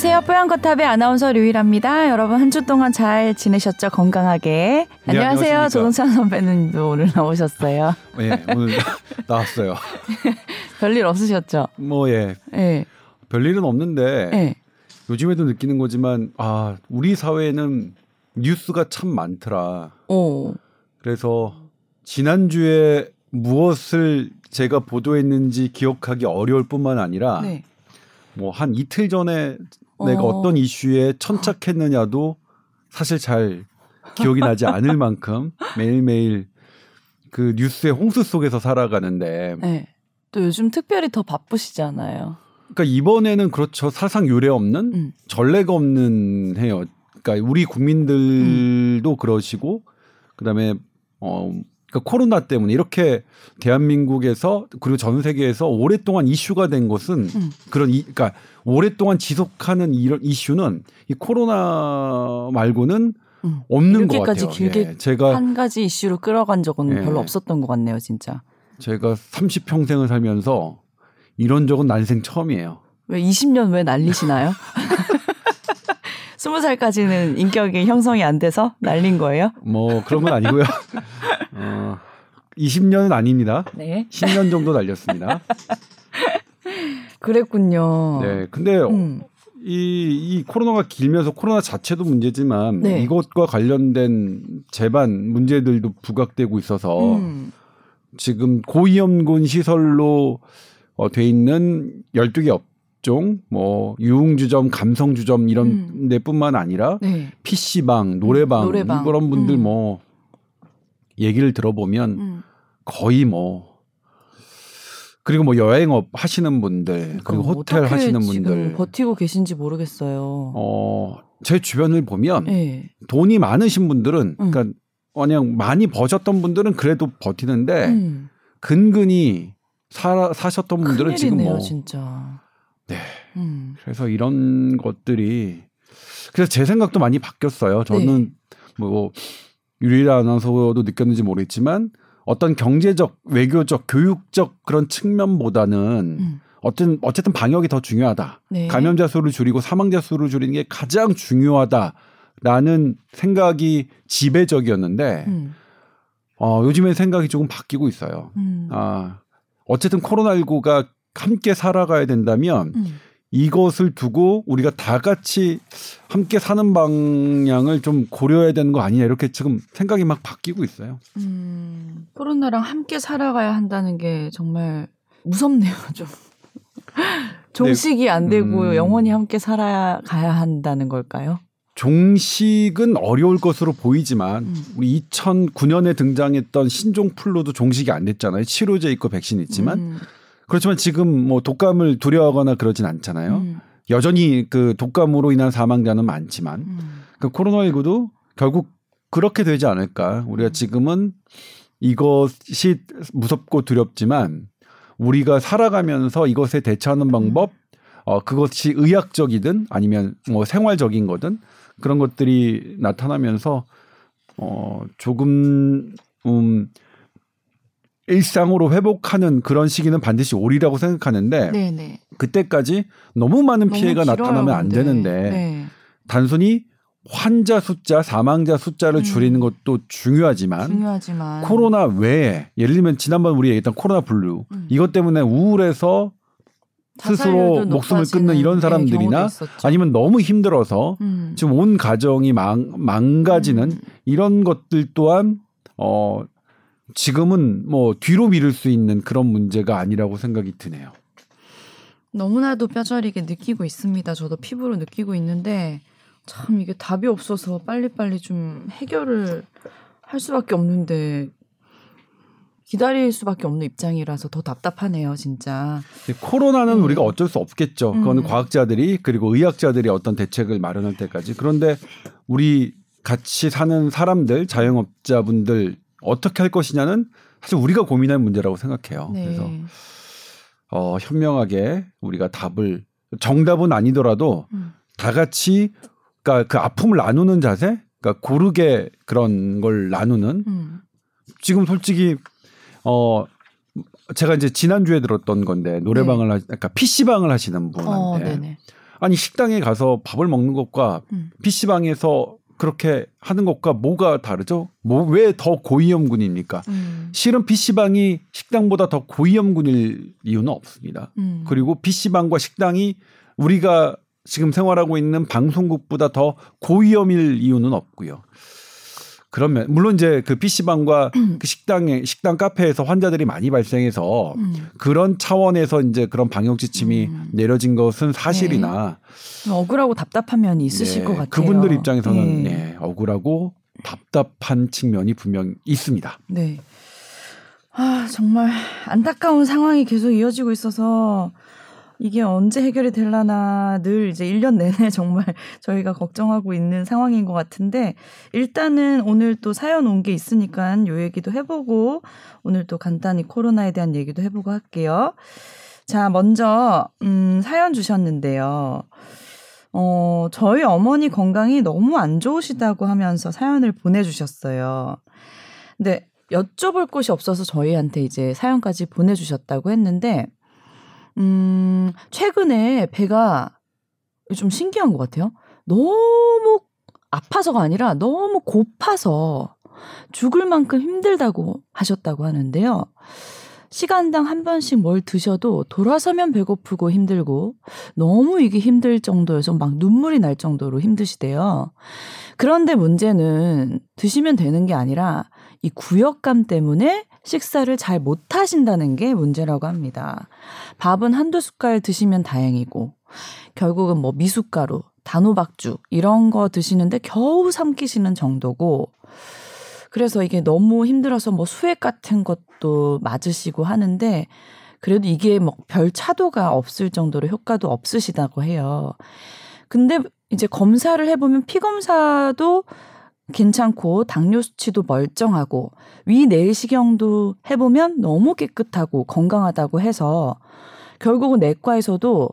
안녕하세요. 뽀얀거탑의 아나운서 류일합니다. 여러분 한 주 동안 잘 지내셨죠? 건강하게. 네, 안녕하세요. 조동찬 선배님도 오늘 나오셨어요. 예, 오늘 나왔어요. 별일 없으셨죠? 뭐 예, 예. 별일은 없는데 예. 요즘에도 느끼는 거지만 아, 우리 사회에는 뉴스가 참 많더라. 오. 그래서 지난주에 무엇을 제가 보도했는지 기억하기 어려울 뿐만 아니라 네. 뭐한 이틀 전에 내가 어. 어떤 이슈에 천착했느냐도 사실 잘 기억이 나지 않을 만큼 매일매일 그 뉴스의 홍수 속에서 살아가는데 네. 또 요즘 특별히 더 바쁘시잖아요. 그러니까 이번에는 그렇죠 사상 유례 없는 음. 전례가 없는 해요. 그러니까 우리 국민들도 그러시고 그다음에 어 그러니까 코로나 때문에 이렇게 대한민국에서 그리고 전 세계에서 오랫동안 이슈가 된 것은 음. 그런 이 그러니까 오랫동안 지속하는 이런 이슈는 이 코로나 말고는 음. 없는 것 이렇게까지 같아요. 길게 예, 제가 한 가지 이슈로 끌어간 적은 예. 별로 없었던 것 같네요, 진짜. 제가 30평생을 살면서 이런 적은 난생 처음이에요. 왜 20년 왜 날리시나요? 20살까지는 인격이 형성이 안 돼서 날린 거예요? 뭐 그런 건 아니고요. 어, 20년은 아닙니다. 네. 10년 정도 날렸습니다. 그랬군요. 네. 근데 음. 이, 이 코로나가 길면서 코로나 자체도 문제지만 네. 이것과 관련된 제반 문제들도 부각되고 있어서 음. 지금 고위험군 시설로 어, 돼 있는 12개 업 종, 뭐 유흥주점, 감성주점 이런 음. 데뿐만 아니라 네. PC방, 노래방, 노래방. 그런 분들 음. 뭐 얘기를 들어보면 음. 거의 뭐 그리고 뭐 여행업 하시는 분들 그리고 그럼 호텔 하시는 분들 버티고 계신지 모르겠어요. 어 제 주변을 보면 네. 돈이 많으신 분들은 음. 그러니까 그냥 많이 버셨던 분들은 그래도 버티는데 음. 근근히 사, 사셨던 분들은 지금 뭐 진짜. 네. 음. 그래서 이런 것들이 그래서 제 생각도 많이 바뀌었어요. 저는 네. 뭐 유리라 아나운서도 느꼈는지 모르겠지만 어떤 경제적, 외교적, 교육적 그런 측면보다는 음. 어쨌든 어쨌든 방역이 더 중요하다. 네. 감염자 수를 줄이고 사망자 수를 줄이는 게 가장 중요하다라는 생각이 지배적이었는데 음. 어, 요즘엔 생각이 조금 바뀌고 있어요. 음. 아, 어쨌든 코로나19가 함께 살아가야 된다면 음. 이것을 두고 우리가 다 같이 함께 사는 방향을 좀 고려해야 되는 거 아니냐 이렇게 지금 생각이 막 바뀌고 있어요. 음. 코로나랑 함께 살아가야 한다는 게 정말 무섭네요, 좀. 종식이 안 되고 음. 영원히 함께 살아가야 한다는 걸까요? 종식은 어려울 것으로 보이지만 음. 우리 2009년에 등장했던 신종 플루도 종식이 안 됐잖아요. 치료제 있고 백신 있지만 음. 그렇지만 지금 뭐 독감을 두려워하거나 그러진 않잖아요. 음. 여전히 그 독감으로 인한 사망자는 많지만 음. 그 코로나19도 결국 그렇게 되지 않을까. 우리가 지금은 이것이 무섭고 두렵지만 우리가 살아가면서 이것에 대처하는 방법, 어, 그것이 의학적이든 아니면 뭐 생활적인 거든 그런 것들이 나타나면서 어, 조금, 음, 일상으로 회복하는 그런 시기는 반드시 오리라고 생각하는데 네네. 그때까지 너무 많은 너무 피해가 길어요, 나타나면 안 근데. 되는데 네. 단순히 환자 숫자, 사망자 숫자를 음. 줄이는 것도 중요하지만 중요하지만 코로나 외에 예를 들면 지난번 우리 얘기했던 코로나 블루 음. 이것 때문에 우울해서 스스로 목숨을 끊는 이런 네, 사람들이나. 아니면 너무 힘들어서 음. 지금 온 가정이 망, 망가지는 음. 이런 것들 또한 어 지금은 뭐 뒤로 미룰 수 있는 그런 문제가 아니라고 생각이 드네요. 너무나도 뼈저리게 느끼고 있습니다. 저도 피부로 느끼고 있는데 참 이게 답이 없어서 빨리빨리 좀 해결을 할 수밖에 없는데 기다릴 수밖에 없는 입장이라서 더 답답하네요, 진짜. 코로나는 음. 우리가 어쩔 수 없겠죠. 그거는 음. 과학자들이 그리고 의학자들이 어떤 대책을 마련할 때까지. 그런데 우리 같이 사는 사람들, 자영업자분들 어떻게 할 것이냐는 사실 우리가 고민할 문제라고 생각해요. 네. 그래서 어, 현명하게 우리가 답을 정답은 아니더라도 음. 다 같이 그러니까 그 아픔을 나누는 자세, 그러니까 고르게 그런 걸 나누는 음. 지금 솔직히 어 제가 이제 지난주에 들었던 건데 노래방을 하, 그러니까 PC방을 하시는 분한테 어, 네네. 아니 식당에 가서 밥을 먹는 것과 음. PC방에서 그렇게 하는 것과 뭐가 다르죠? 뭐 왜 더 고위험군입니까? 음. 실은 PC방이 식당보다 더 고위험군일 이유는 없습니다. 음. 그리고 PC방과 식당이 우리가 지금 생활하고 있는 방송국보다 더 고위험일 이유는 없고요. 그러면 물론 이제 그 PC방과 그 식당에 식당 카페에서 환자들이 많이 발생해서 음. 그런 차원에서 이제 그런 방역 지침이 음. 내려진 것은 사실이나 억울하고 답답한 면이 있으실 네, 것 같아요. 그분들 입장에서는 네. 네, 억울하고 답답한 측면이 분명 있습니다. 네. 아, 정말 안타까운 상황이 계속 이어지고 있어서 이게 언제 해결이 될라나 늘 이제 1년 내내 정말 저희가 걱정하고 있는 상황인 것 같은데 일단은 오늘 또 사연 온 게 있으니까 요 얘기도 해보고 오늘 또 간단히 코로나에 대한 얘기도 해보고 할게요. 자, 먼저, 음, 사연 주셨는데요. 어, 저희 어머니 건강이 너무 안 좋으시다고 하면서 사연을 보내주셨어요. 근데 여쭤볼 곳이 없어서 저희한테 이제 사연까지 보내주셨다고 했는데, 음, 최근에 배가 좀 신기한 것 같아요. 너무 아파서가 아니라 너무 고파서 죽을 만큼 힘들다고 하셨다고 하는데요. 시간당 한 번씩 뭘 드셔도 돌아서면 배고프고 힘들고 너무 이게 힘들 정도여서 막 눈물이 날 정도로 힘드시대요. 그런데 문제는 드시면 되는 게 아니라 이 구역감 때문에 식사를 잘 못 하신다는 게 문제라고 합니다. 밥은 한두 숟갈 드시면 다행이고 결국은 뭐 미숫가루, 단호박죽 이런 거 드시는데 겨우 삼키시는 정도고 그래서 이게 너무 힘들어서 뭐 수액 같은 것도 맞으시고 하는데 그래도 이게 뭐 별 차도가 없을 정도로 효과도 없으시다고 해요. 근데 이제 검사를 해보면 피 검사도 괜찮고 당뇨 수치도 멀쩡하고 위 내시경도 해보면 너무 깨끗하고 건강하다고 해서 결국은 내과에서도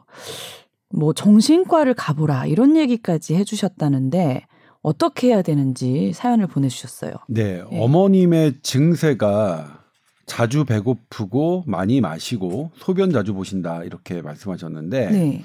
뭐 정신과를 가보라 이런 얘기까지 해주셨다는데 어떻게 해야 되는지 사연을 보내주셨어요. 네, 네. 어머님의 증세가 자주 배고프고 많이 마시고 소변 자주 보신다 이렇게 말씀하셨는데 네,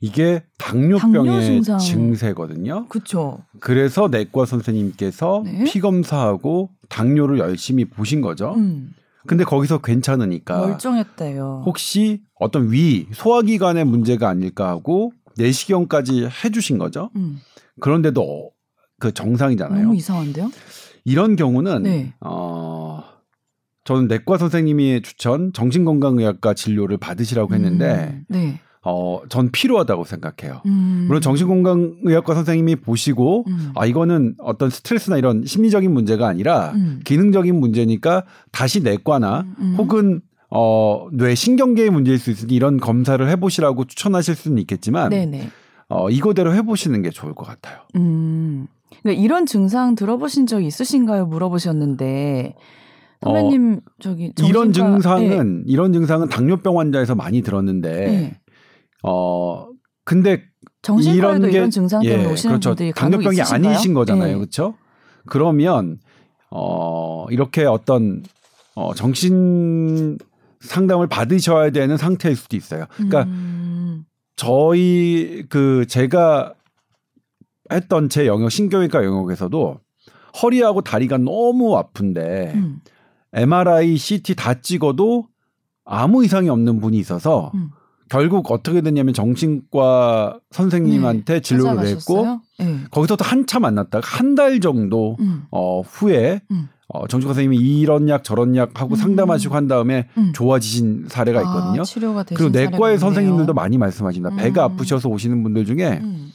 이게 당뇨 당뇨병의 증상. 증세거든요. 그렇죠. 그래서 내과 선생님께서 네. 피 검사하고 당뇨를 열심히 보신 거죠. 음, 근데 거기서 괜찮으니까 멀쩡했대요. 혹시 어떤 위 소화기관의 문제가 아닐까 하고 내시경까지 해주신 거죠. 음, 그런데도 어, 그 정상이잖아요. 너무 이상한데요? 이런 경우는 네. 어 저는 내과 선생님이 추천 정신건강의학과 진료를 받으시라고 했는데 음, 네. 어 전 필요하다고 생각해요. 음, 물론 정신건강의학과 선생님이 보시고 음, 아 이거는 어떤 스트레스나 이런 심리적인 문제가 아니라 음, 기능적인 문제니까 다시 내과나 음, 음. 혹은 어, 뇌 신경계의 문제일 수 있으니 이런 검사를 해보시라고 추천하실 수는 있겠지만 네네. 어, 이거대로 해보시는 게 좋을 것 같아요. 음. 그러니까 이런 증상 들어보신 적 있으신가요? 물어보셨는데 선배님 저기 어, 이런 정신과- 증상은 이런 증상은 당뇨병 환자에서 많이 들었는데 네, 네. 어 근데 정신과에도 이런 이런, 게 증상 때문에 예, 오시는 그렇죠. 분들이 당뇨병이 있으신가요? 아니신 거잖아요, 네. 그렇죠? 그러면 어 이렇게 어떤 어 정신 상담을 받으셔야 되는 상태일 수도 있어요. 그러니까 음, 저희 그 제가 했던 제 영역 신경외과 영역에서도 허리하고 다리가 너무 아픈데 음, MRI, CT 다 찍어도 아무 이상이 없는 분이 있어서 음. 결국 어떻게 됐냐면 정신과 선생님한테 진료를 했고 네. 찾아가셨어요? 네. 거기서도 한참 만났다가 한 달 정도 음, 어, 후에 음. 어, 정신과 선생님이 이런 약 저런 약 하고 음. 상담하시고 한 다음에 음. 좋아지신 사례가 있거든요. 아, 치료가 되신 그리고 내과의. 선생님들도 많이 말씀하십니다. 배가 음. 아프셔서 오시는 분들 중에 음,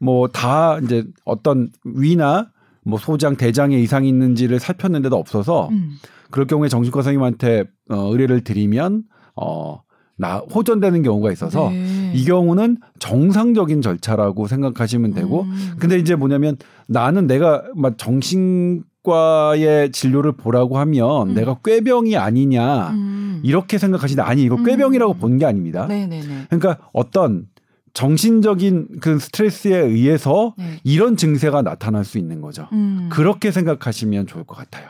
뭐다 이제 어떤 위나 뭐 소장, 대장에 이상이 있는지를 살폈는데도 없어서 음. 그럴 경우에 정신과 선생님한테 어, 의뢰를 드리면 어, 나 호전되는 경우가 있어서 네. 이 경우는 정상적인 절차라고 생각하시면 되고 음. 근데 이제 뭐냐면 나는 내가 막 정신과의 진료를 보라고 하면 음. 내가 꾀병이 아니냐 음. 이렇게 생각하시는데 아니 이거 음. 꾀병이라고 본 게 아닙니다. 네네네. 그러니까 어떤 정신적인 그 스트레스에 의해서 네. 이런 증세가 나타날 수 있는 거죠. 음. 그렇게 생각하시면 좋을 것 같아요.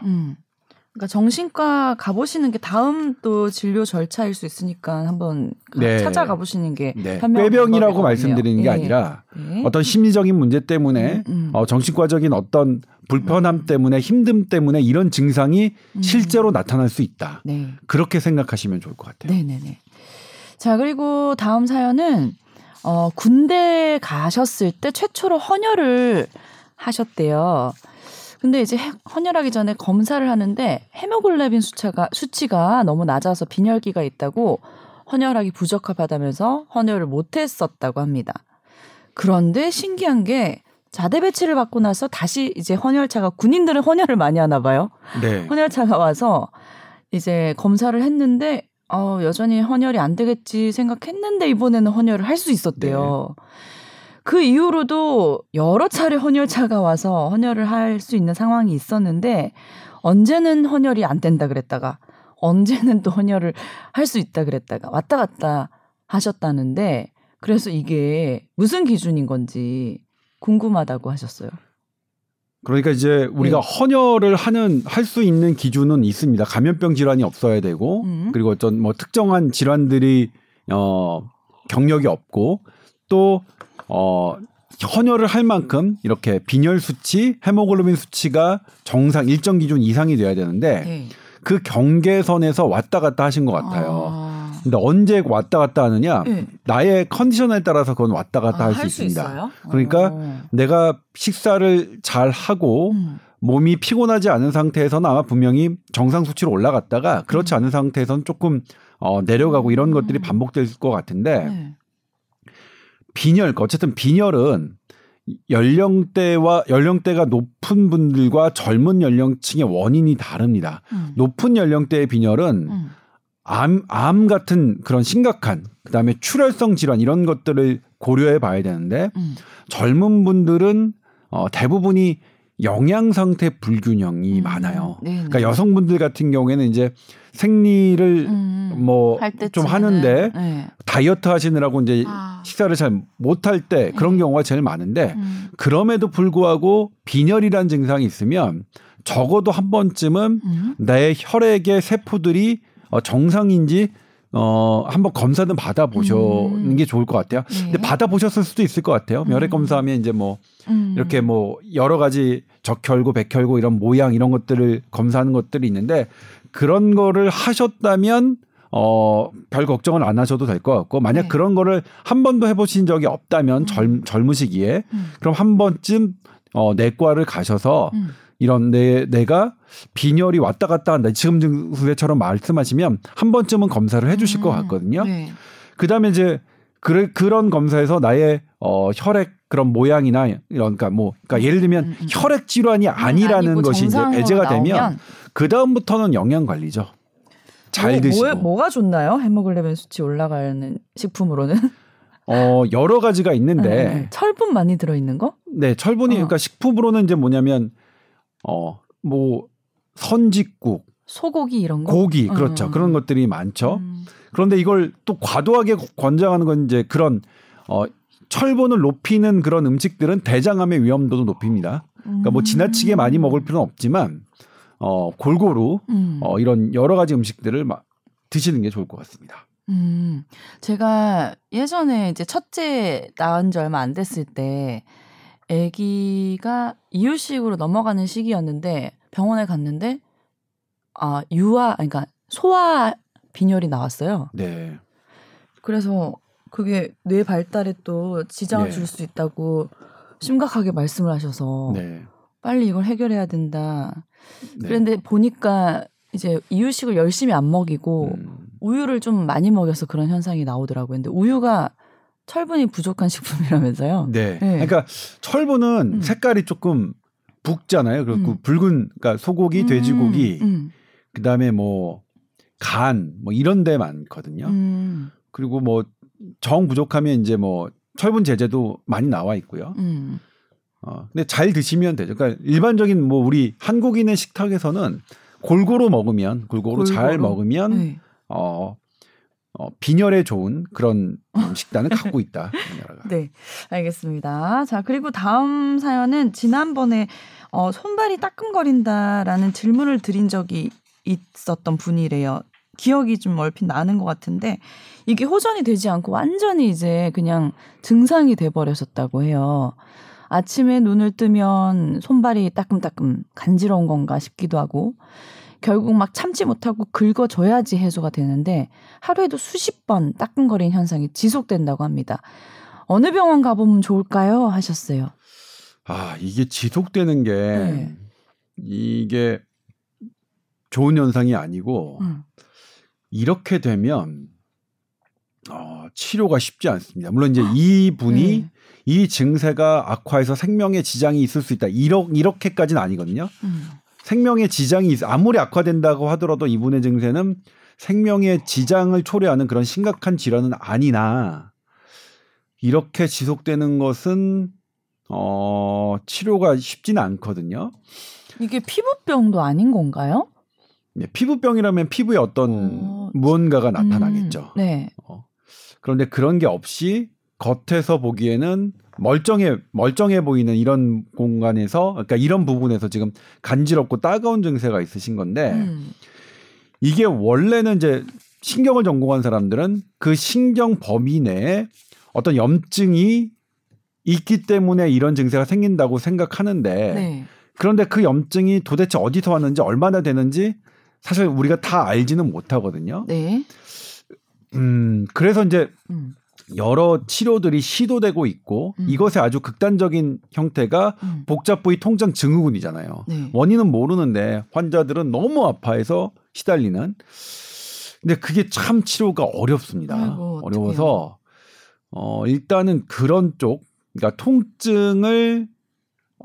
음. 그러니까 정신과 가보시는 게 다음 또 진료 절차일 수 있으니까 한번 가- 네. 찾아가 보시는 게 네. 꾀병이라고. 말씀드리는 게 예. 아니라 네. 어떤 심리적인 문제 때문에 음, 음. 어, 정신과적인 어떤 불편함 때문에 힘듦 때문에 이런 증상이 음. 실제로 나타날 수 있다. 네. 그렇게 생각하시면 좋을 것 같아요. 네네네. 자, 그리고 다음 사연은, 어, 군대 가셨을 때 최초로 헌혈을 하셨대요. 근데 이제 해- 헌혈하기 전에 검사를 하는데 헤모글로빈 수치가, 수치가 너무 낮아서 빈혈기가 있다고 헌혈하기 부적합하다면서 헌혈을 못했었다고 합니다. 그런데 신기한 게 자대 배치를 받고 나서 다시 이제 헌혈차가 군인들은 헌혈을 많이 하나 봐요. 네. 헌혈차가 와서 이제 검사를 했는데 어, 여전히 헌혈이 안 되겠지 생각했는데 이번에는 헌혈을 할 수 있었대요. 그 이후로도 여러 차례 헌혈차가 와서 헌혈을 할 수 있는 상황이 있었는데 언제는 헌혈이 안 된다 그랬다가 언제는 또 헌혈을 할 수 있다 그랬다가 왔다 갔다 하셨다는데 그래서 이게 무슨 기준인 건지 궁금하다고 하셨어요. 그러니까 이제 우리가 네. 헌혈을 하는 할 수 있는 기준은 있습니다. 감염병 질환이 없어야 되고 음. 그리고 어떤 뭐 특정한 질환들이 어 경력이 없고 또 어 헌혈을 할 만큼 이렇게 빈혈 수치, 헤모글로빈 수치가 정상 일정 기준 이상이 돼야 되는데 네. 그 경계선에서 왔다 갔다 하신 것 같아요. 아. 근데 언제 왔다 갔다 하느냐? 네. 나의 컨디션에 따라서 그건 왔다 갔다 아, 할수 있습니다. 있어요? 그러니까 어. 내가 식사를 잘 하고 음. 몸이 피곤하지 않은 상태에서는 아마 분명히 정상 수치로 올라갔다가 그렇지 않은 상태에서는 조금 어, 내려가고 이런 음. 것들이 반복될 것 같은데 네. 빈혈 어쨌든 빈혈은 연령대와 연령대가 높은 분들과 젊은 연령층의 원인이 다릅니다. 음. 높은 연령대의 빈혈은 음. 암, 암 같은 그런 심각한 그다음에 출혈성 질환 이런 것들을 고려해 봐야 되는데 음. 젊은 분들은 어, 대부분이 영양 상태 불균형이 음. 많아요. 네네. 그러니까 여성분들 같은 경우에는 이제 생리를 음. 뭐할좀 때쯤에는, 하는데 네. 다이어트 하시느라고 이제 아. 식사를 잘 못할 때 그런 음. 경우가 제일 많은데 음. 그럼에도 불구하고 빈혈이라는 증상이 있으면 적어도 한 번쯤은 음. 내 혈액의 세포들이 어, 정상인지 어 한번 검사는 받아 보시는 음. 게 좋을 것 같아요. 네. 근데 받아 보셨을 수도 있을 것 같아요. 혈액 음. 검사하면 이제 뭐 음. 이렇게 뭐 여러 가지 적혈구, 백혈구 이런 모양 이런 것들을 검사하는 것들이 있는데 그런 거를 하셨다면 어, 별 걱정을 안 하셔도 될 것 같고 만약 네. 그런 거를 한 번도 해보신 적이 없다면 음. 젊, 젊으시기에 음. 그럼 한 번쯤 어, 내과를 가셔서 음. 이런 내 내가 빈혈이 왔다 갔다 한다 지금 증세처럼 말씀하시면 한 번쯤은 검사를 해 주실 것 음. 같거든요. 네. 그 다음에 이제 그 그런 검사에서 나의 어 혈액 그런 모양이나 이런 그러니까 뭐 그러니까 예를 들면 음, 음. 혈액 질환이 아니라는 것이 이제 배제가 되면 나오면 그 다음부터는 영양 관리죠. 잘 뭐, 드시고 뭐에- 뭐가 좋나요? 헤모글로빈 수치 올라가는 식품으로는 어 여러 가지가 있는데 네, 네. 철분 많이 들어 있는 거? 네 철분이 어. 그러니까 식품으로는 이제 뭐냐면 어 뭐 선짓국, 소고기 이런 거? 고기 음, 그렇죠 음, 그런 음. 것들이 많죠. 음. 그런데 이걸 또 과도하게 권장하는 건 이제 그런 어 철분을 높이는 그런 음식들은 대장암의 위험도도 높입니다. 그러니까 뭐 지나치게 많이 먹을 필요는 없지만 어 골고루 음. 어 이런 여러 가지 음식들을 막 드시는 게 좋을 것 같습니다. 음, 제가 예전에 이제 첫째 낳은 지 얼마 안 됐을 때 아기가 이유식으로 넘어가는 시기였는데 병원에 갔는데 아 유아 그러니까 소아 빈혈이 나왔어요. 네. 그래서 그게 뇌 발달에 또 지장을 네. 줄수 있다고 심각하게 말씀을 하셔서 네. 빨리 이걸 해결해야 된다. 네. 그런데 보니까 이제 이유식을 열심히 안 먹이고 음, 우유를 좀 많이 먹여서 그런 현상이 나오더라고요. 근데 우유가 철분이 부족한 식품이라면서요. 네. 네. 그러니까 철분은 음. 색깔이 조금 붉잖아요. 그리고 음. 붉은 그러니까 소고기, 돼지고기, 음, 그다음에 뭐 간 뭐 이런 데 많거든요. 음, 그리고 뭐 정 부족하면 이제 뭐 철분 제제도 많이 나와 있고요. 음, 어, 근데 잘 드시면 되죠. 그러니까 일반적인 뭐 우리 한국인의 식탁에서는 골고루 먹으면 골고루, 잘 골고루? 먹으면 네. 어, 어 빈혈에 좋은 그런 음, 식단을 갖고 있다. 우리나라가. 네, 알겠습니다. 자, 그리고 다음 사연은 지난번에 어, 손발이 따끔거린다라는 질문을 드린 적이 있었던 분이래요. 기억이 좀 얼핏 나는 것 같은데 이게 호전이 되지 않고 완전히 이제 그냥 증상이 돼 버렸었다고 해요. 아침에 눈을 뜨면 손발이 따끔따끔 간지러운 건가 싶기도 하고 결국 막 참지 못하고 긁어줘야지 해소가 되는데 하루에도 수십 번 따끔거리는 현상이 지속된다고 합니다. 어느 병원 가보면 좋을까요? 하셨어요. 아 이게 지속되는 게 네. 이게 좋은 현상이 아니고 음. 이렇게 되면 어, 치료가 쉽지 않습니다. 물론 이제 이 분이 네. 이 증세가 악화해서 생명에 지장이 있을 수 있다. 이러, 이렇게까지는 아니거든요. 음. 생명에 지장이 있, 아무리 악화된다고 하더라도 이분의 증세는 생명에 지장을 초래하는 그런 심각한 질환은 아니나 이렇게 지속되는 것은 어, 치료가 쉽지는 않거든요. 이게 피부병도 아닌 건가요? 네, 피부병이라면 피부에 어떤 어, 무언가가 나타나겠죠. 음, 네. 어. 그런데 그런 게 없이 겉에서 보기에는 멀쩡해 멀쩡해 보이는 이런 공간에서 그러니까 이런 부분에서 지금 간지럽고 따가운 증세가 있으신 건데 음. 이게 원래는 이제 신경을 전공한 사람들은 그 신경 범위 내에 어떤 염증이 있기 때문에 이런 증세가 생긴다고 생각하는데 네. 그런데 그 염증이 도대체 어디서 왔는지 얼마나 되는지 사실 우리가 다 알지는 못하거든요. 네. 음, 그래서 이제 음. 여러 치료들이 시도되고 있고 음. 이것의 아주 극단적인 형태가 음. 복잡 부위 통증 증후군이잖아요. 네. 원인은 모르는데 환자들은 너무 아파해서 시달리는. 근데 그게 참 치료가 어렵습니다. 아이고, 어려워서 어 일단은 그런 쪽 그러니까 통증을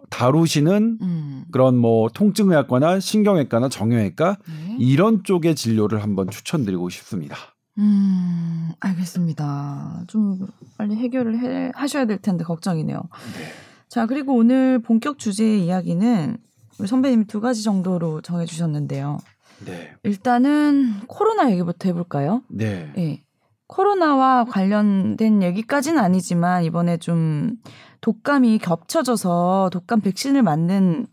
다루시는 음. 그런 뭐 통증의학과나 신경외과나 정형외과 네. 이런 쪽의 진료를 한번 추천드리고 싶습니다. 음, 알겠습니다. 좀 빨리 해결을 해, 하셔야 될 텐데 걱정이네요. 네. 자, 그리고 오늘 본격 주제의 이야기는 우리 선배님이 두 가지 정도로 정해주셨는데요. 네. 일단은 코로나 얘기부터 해볼까요? 네. 예. 코로나와 관련된 얘기까지는 아니지만 이번에 좀 독감이 겹쳐져서 독감 백신을 맞는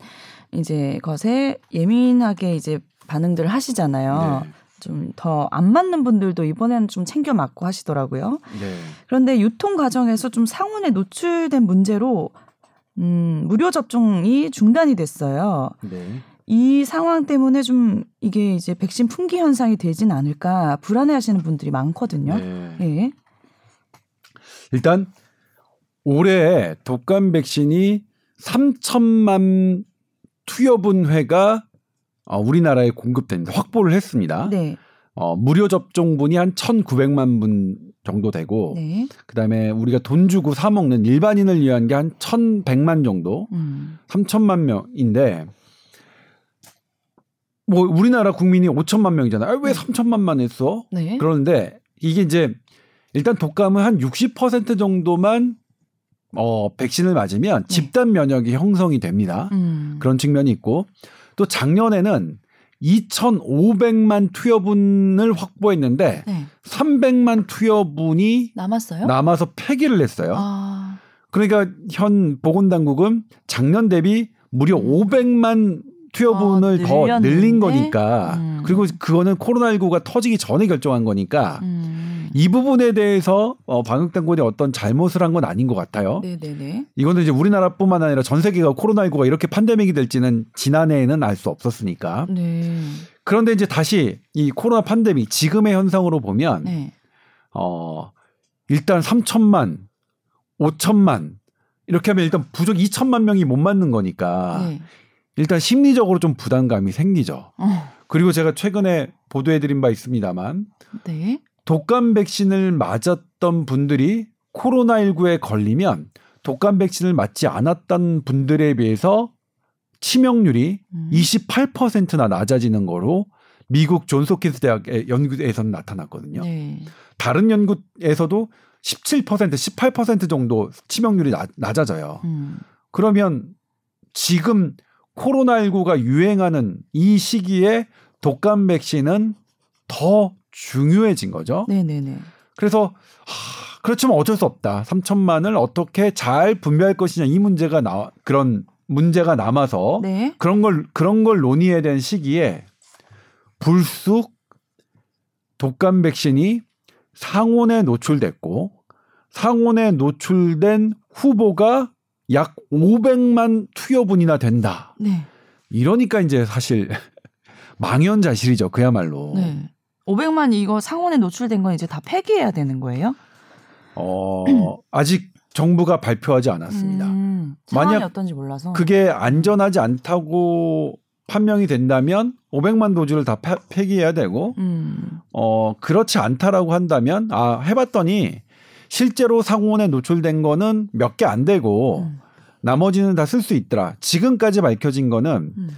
이제 것에 예민하게 이제 반응들을 하시잖아요. 네. 좀 더 안 맞는 분들도 이번에는 좀 챙겨 맞고 하시더라고요. 네. 그런데 유통 과정에서 좀 상온에 노출된 문제로 음, 무료 접종이 중단이 됐어요. 네. 이 상황 때문에 좀 이게 이제 백신 품귀 현상이 되진 않을까 불안해하시는 분들이 많거든요. 네. 예. 일단 올해 독감 백신이 3천만 투여분 회가 어, 우리나라에 공급됩니다. 확보를 했습니다. 네. 어, 무료 접종분이 한 1,900만 분 정도 되고 네. 그다음에 우리가 돈 주고 사 먹는 일반인을 위한 게 한 1,100만 정도, 음. 3천만 명인데 뭐 우리나라 국민이 5천만 명이잖아요. 아, 왜 3천만만 했어? 네. 그런데 이게 이제 일단 독감은 한 60% 정도만 어 백신을 맞으면 네. 집단 면역이 형성이 됩니다. 음. 그런 측면이 있고 또 작년에는 2,500만 투여분을 확보했는데 네. 300만 투여분이 남았어요? 남아서 폐기를 했어요. 아. 그러니까 현 보건당국은 작년 대비 무려 500만 투여분을 아, 더? 늘린 거니까 음. 그리고 그거는 코로나19가 터지기 전에 결정한 거니까 음. 이 부분에 대해서 어, 방역당국이 어떤 잘못을 한 건 아닌 것 같아요. 네, 네, 네. 이거는 이제 우리나라뿐만 아니라 전 세계가 코로나19가 이렇게 판데믹이 될지는 지난해에는 알 수 없었으니까. 네. 그런데 이제 다시 이 코로나 판데믹 지금의 현상으로 보면 네. 어 일단 3천만, 5천만 이렇게 하면 일단 부족 2천만 명이 못 맞는 거니까 네. 일단 심리적으로 좀 부담감이 생기죠. 어. 그리고 제가 최근에 보도해드린 바 있습니다만 네. 독감 백신을 맞았던 분들이 코로나19에 걸리면 독감 백신을 맞지 않았던 분들에 비해서 치명률이 음. 28%나 낮아지는 거로 미국 존스홉킨스 대학의 연구에서는 나타났거든요. 네. 다른 연구에서도 17%, 18% 정도 치명률이 낮, 낮아져요. 음. 그러면 지금 코로나19가 유행하는 이 시기에 독감 백신은 더 중요해진 거죠. 네, 네, 네. 그래서 하, 그렇지만 어쩔 수 없다. 3천만을 어떻게 잘 분배할 것이냐 이 문제가 나 그런 문제가 남아서 네. 그런 걸 그런 걸 논의해야 되는 시기에 불쑥 독감 백신이 상온에 노출됐고 상온에 노출된 후보가 약 500만 투여분이나 된다. 네. 이러니까 이제 사실 망연자실이죠. 그야말로. 네. 500만 이거 상온에 노출된 건 이제 다 폐기해야 되는 거예요? 어, 아직 정부가 발표하지 않았습니다. 음, 만약 어떤지 몰라서. 그게 안전하지 않다고 판명이 된다면 500만 도주를 다 폐- 폐기해야 되고 음. 어 그렇지 않다라고 한다면 아 해봤더니 실제로 상온에 노출된 거는 몇 개 안 되고 음. 나머지는 다 쓸 수 있더라. 지금까지 밝혀진 거는 음.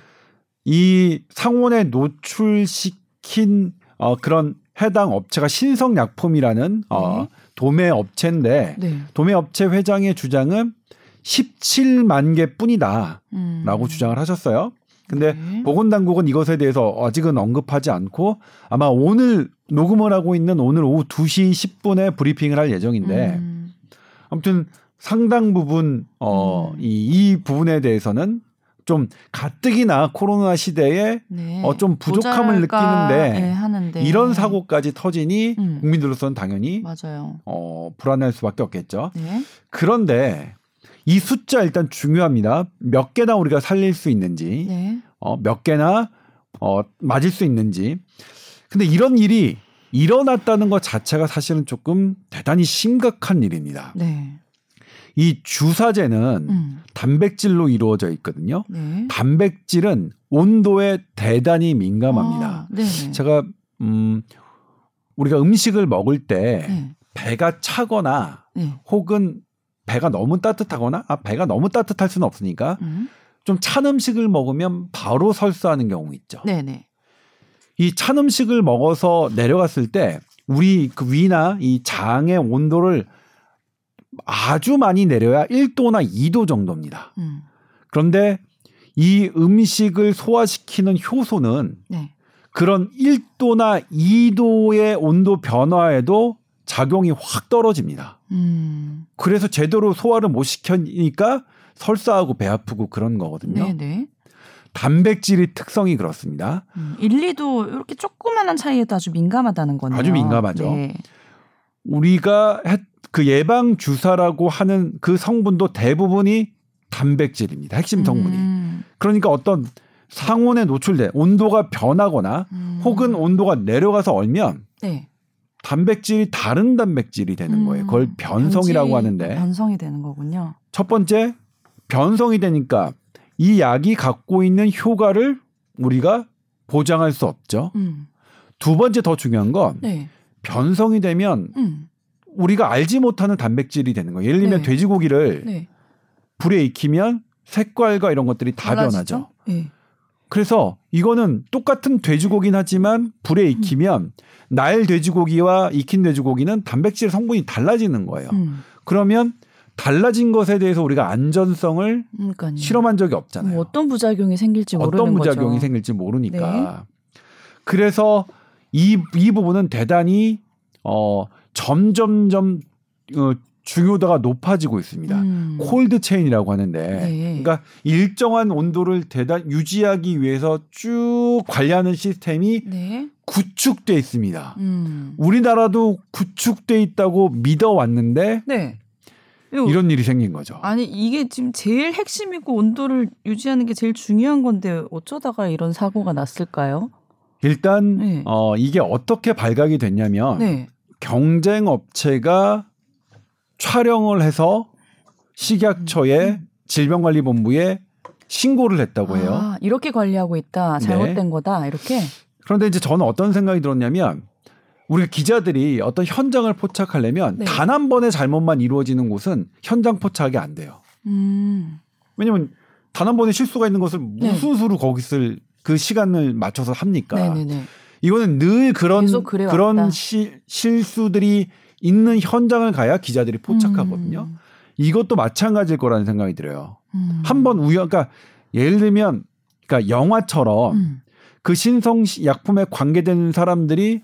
이 상온에 노출시킨 어 그런 해당 업체가 신성약품이라는 어 도매 업체인데 네. 도매 업체 회장의 주장은 17만 개뿐이다라고 음. 주장을 하셨어요. 근데 네. 보건당국은 이것에 대해서 아직은 언급하지 않고 아마 오늘 녹음을 하고 있는 오늘 오후 2시 10분에 브리핑을 할 예정인데 음. 아무튼 상당 부분 어, 음. 이, 이 부분에 대해서는 좀 가뜩이나 코로나 시대에 네. 어, 좀 부족함을 느끼는데 네, 이런 사고까지 터지니 음. 국민들로서는 당연히 맞아요. 어, 불안할 수밖에 없겠죠. 네. 그런데 이 숫자 일단 중요합니다. 몇 개나 우리가 살릴 수 있는지, 네. 어, 몇 개나 어, 맞을 수 있는지. 근데 이런 일이 일어났다는 것 자체가 사실은 조금 대단히 심각한 일입니다. 네. 이 주사제는 음. 단백질로 이루어져 있거든요. 네. 단백질은 온도에 대단히 민감합니다. 아, 네. 제가 음 우리가 음식을 먹을 때 네. 배가 차거나 네. 혹은 배가 너무 따뜻하거나 아 배가 너무 따뜻할 수는 없으니까 음. 좀찬 음식을 먹으면 바로 설사하는 경우 있죠. 네, 네. 이 찬 음식을 먹어서 내려갔을 때 우리 그 위나 이 장의 온도를 아주 많이 내려야 1도나 2도 정도입니다. 음. 그런데 이 음식을 소화시키는 효소는 네. 그런 1도나 2도의 온도 변화에도 작용이 확 떨어집니다. 음. 그래서 제대로 소화를 못 시키니까 설사하고 배 아프고 그런 거거든요. 네, 네. 단백질의 특성이 그렇습니다. 음. 1, 2도 이렇게 조그마한 차이에도 아주 민감하다는 거네요. 아주 민감하죠. 네. 우리가 했- 그 예방 주사라고 하는 그 성분도 대부분이 단백질입니다. 핵심 성분이. 음. 그러니까 어떤 상온에 노출돼 온도가 변하거나 음. 혹은 온도가 내려가서 얼면 네. 단백질이 다른 단백질이 되는 거예요. 그걸 음. 변성이라고 변질이 하는데 변성이 되는 거군요. 첫 번째 변성이 되니까 이 약이 갖고 있는 효과를 우리가 보장할 수 없죠. 음. 두 번째 더 중요한 건 네. 변성이 되면 음. 우리가 알지 못하는 단백질이 되는 거예요. 예를 들면 네. 돼지고기를 네. 불에 익히면 색깔과 이런 것들이 다 달라지죠? 변하죠. 네. 그래서 이거는 똑같은 돼지고기긴 하지만 불에 익히면 날 돼지고기와 익힌 돼지고기는 단백질 성분이 달라지는 거예요. 음. 그러면 달라진 것에 대해서 우리가 안전성을 그러니까요. 실험한 적이 없잖아요. 뭐 어떤 부작용이 생길지 모르는 어떤 부작용이 거죠. 네. 생길지 모르니까. 그래서 이, 이 부분은 대단히 어, 점점점 어, 중요도가 높아지고 있습니다. 음. 콜드 체인이라고 하는데, 네. 그러니까 일정한 온도를 대단 유지하기 위해서 쭉 관리하는 시스템이 네. 구축돼 있습니다. 음. 우리나라도 구축돼 있다고 믿어왔는데 네. 이런 일이 생긴 거죠. 아니 이게 지금 제일 핵심이고 온도를 유지하는 게 제일 중요한 건데 어쩌다가 이런 사고가 났을까요? 일단 네. 어, 이게 어떻게 발각이 됐냐면 네. 경쟁 업체가 촬영을 해서 식약처에 음. 질병관리본부에 신고를 했다고 해요. 아, 이렇게 관리하고 있다. 잘못된 네. 거다. 이렇게. 그런데 이제 저는 어떤 생각이 들었냐면 우리 기자들이 어떤 현장을 포착하려면 네. 단한 번의 잘못만 이루어지는 곳은 현장 포착이 안 돼요. 음. 왜냐면 단 한 번의 실수가 있는 것을 네. 무슨 수로 거기서 그 시간을 맞춰서 합니까? 네네네. 이거는 늘 그런. 그런 시- 실수들이 있는 현장을 가야 기자들이 포착하거든요. 음. 이것도 마찬가지일 거라는 생각이 들어요. 음. 한번 우연, 그러니까 예를 들면, 그러니까 영화처럼 음. 그 신성 약품에 관계된 사람들이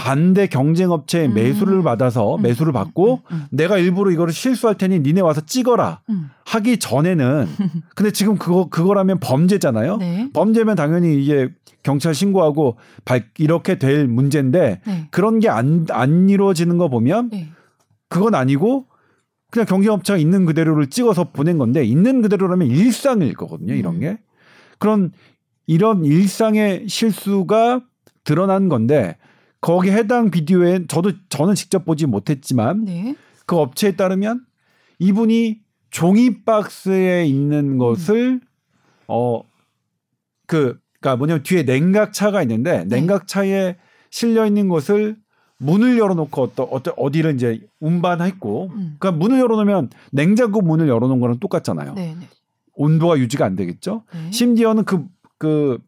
반대 경쟁 업체의 음. 매수를 받아서 음, 매수를 음, 받고 음, 음, 내가 일부러 이거를 실수할 테니 니네 와서 찍어라 음. 하기 전에는 근데 지금 그거 그거라면 범죄잖아요. 네. 범죄면 당연히 이게 경찰 신고하고 발 이렇게 될 문제인데 네. 그런 게안안 이루어지는 거 보면 네. 그건 아니고 그냥 경쟁 업체가 있는 그대로를 찍어서 보낸 건데 있는 그대로라면 일상일 거거든요. 이런 음. 게 그런 이런 일상의 실수가 드러난 건데 거기 해당 비디오에 저도 저는 직접 보지 못했지만 네. 그 업체에 따르면 이분이 종이 박스에 있는 것을 어그 그러니까 뭐냐면 뒤에 냉각차가 있는데 네. 냉각차에 실려 있는 것을 문을 열어놓고 어떠, 어떠 어디를 이제 운반했고 음. 그러니까 문을 열어놓으면 냉장고 문을 열어놓은 거랑 똑같잖아요. 네. 네. 온도가 유지가 안 되겠죠. 네. 심지어는 그 그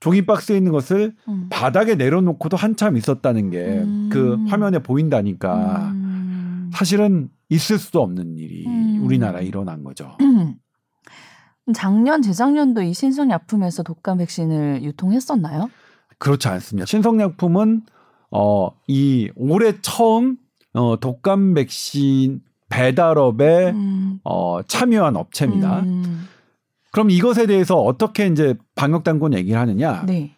종이 박스에 있는 것을 음. 바닥에 내려놓고도 한참 있었다는 게그 음. 화면에 보인다니까 음. 사실은 있을 수도 없는 일이 음. 우리나라에 일어난 거죠. 작년 재작년도 이 신성약품에서 독감 백신을 유통했었나요? 그렇지 않습니다. 신성약품은 어 이 올해 처음 어 독감 백신 배달업에 음. 어 참여한 업체입니다. 음. 그럼 이것에 대해서 어떻게 이제 방역 당국은 얘기를 하느냐? 네.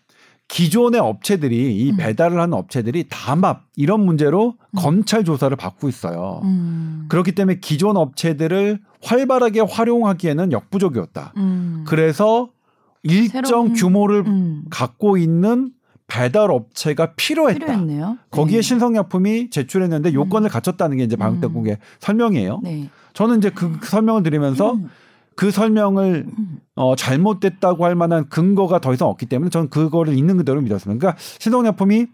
기존의 업체들이 이 음. 배달을 하는 업체들이 담합 이런 문제로 음. 검찰 조사를 받고 있어요. 음. 그렇기 때문에 기존 업체들을 활발하게 활용하기에는 역부족이었다. 음. 그래서 일정 새로운- 규모를 음. 갖고 있는 배달 업체가 필요했다. 필요했네요. 거기에 네. 신성약품이 제출했는데 요건을 갖췄다는 게 이제 방역당국의 설명이에요. 네. 저는 이제 그 설명을 드리면서 음. 그 설명을 음. 어, 잘못됐다고 할 만한 근거가 더 이상 없기 때문에 저는 그거를 있는 그대로 믿었습니다. 그러니까 신성약품이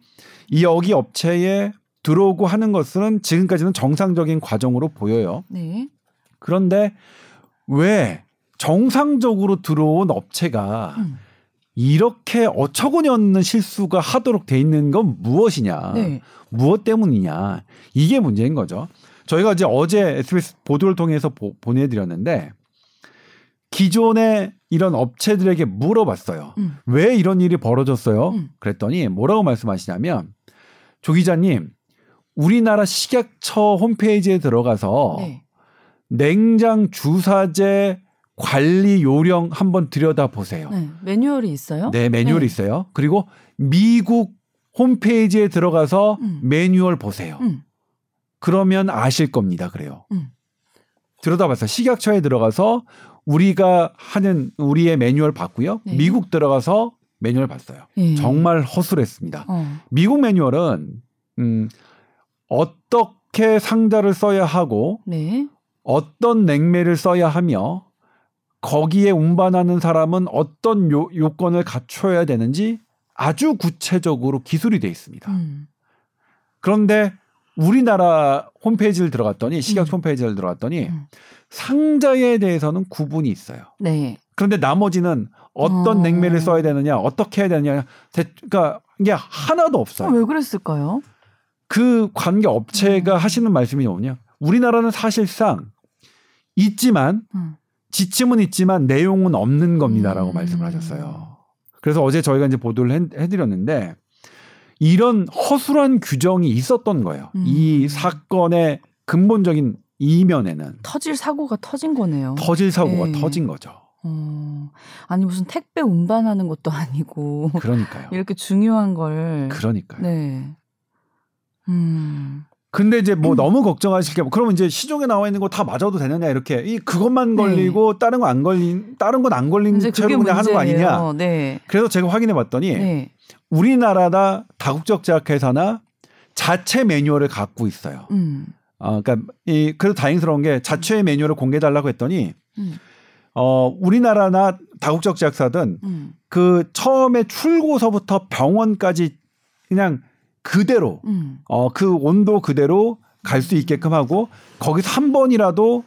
이 여기 업체에 들어오고 하는 것은 지금까지는 정상적인 과정으로 보여요. 네. 그런데 왜 정상적으로 들어온 업체가 음. 이렇게 어처구니 없는 실수가 하도록 돼 있는 건 무엇이냐? 네. 무엇 때문이냐? 이게 문제인 거죠. 저희가 이제 어제 SBS 보도를 통해서 보, 보내드렸는데 기존의 이런 업체들에게 물어봤어요. 음. 왜 이런 일이 벌어졌어요? 음. 그랬더니 뭐라고 말씀하시냐면 조 기자님 우리나라 식약처 홈페이지에 들어가서 네. 냉장 주사제 관리 요령 한번 들여다 보세요. 네. 매뉴얼이 있어요? 네, 매뉴얼이 네. 있어요. 그리고 미국 홈페이지에 들어가서 음. 매뉴얼 보세요. 음. 그러면 아실 겁니다. 그래요. 음. 들여다봐서 식약처에 들어가서 우리가 하는 우리의 매뉴얼 봤고요. 네. 미국 들어가서 매뉴얼 봤어요. 예. 정말 허술했습니다. 어. 미국 매뉴얼은 음, 어떻게 상자를 써야 하고 네. 어떤 냉매를 써야 하며 거기에 운반하는 사람은 어떤 요, 요건을 갖춰야 되는지 아주 구체적으로 기술이 돼 있습니다. 음. 그런데 우리나라 홈페이지를 들어갔더니 음. 홈페이지를 들어갔더니 음. 상자에 대해서는 구분이 있어요. 네. 그런데 나머지는 어떤 어. 냉매를 써야 되느냐, 어떻게 해야 되느냐, 대- 그러니까 이게 하나도 어, 없어요. 왜 그랬을까요? 그 관계 업체가 음. 하시는 말씀이 뭐냐? 우리나라는 사실상 있지만 음. 지침은 있지만 내용은 없는 겁니다라고 음. 말씀을 하셨어요. 그래서 어제 저희가 이제 보도를 해- 해드렸는데 이런 허술한 규정이 있었던 거예요. 음. 이 사건의 근본적인 이면에는 터질 사고가 터진 거네요. 터질 사고가 네. 터진 거죠. 어. 아니 무슨 택배 운반하는 것도 아니고 그러니까요. 이렇게 중요한 걸. 그러니까요. 네. 음. 근데 이제 뭐 너무 걱정하실 게 뭐, 그러면 이제 시중에 나와 있는 거 다 맞아도 되느냐 이렇게 이 그것만 네. 걸리고 다른 거 안 걸린 다른 건 안 걸린 채로 그냥 하는 거 아니냐. 문제예요. 네. 그래서 제가 확인해 봤더니 네. 우리나라나 다국적 제약회사나 자체 매뉴얼을 갖고 있어요. 음. 어, 그러니까 이 그래도 다행스러운 게 자체 매뉴얼을 공개해 달라고 했더니 음. 어 우리나라나 다국적 제약사든 음. 그 처음에 출고서부터 병원까지 그냥 그대로 음. 어 그 온도 그대로 갈 수 있게끔 하고 거기서 한 번이라도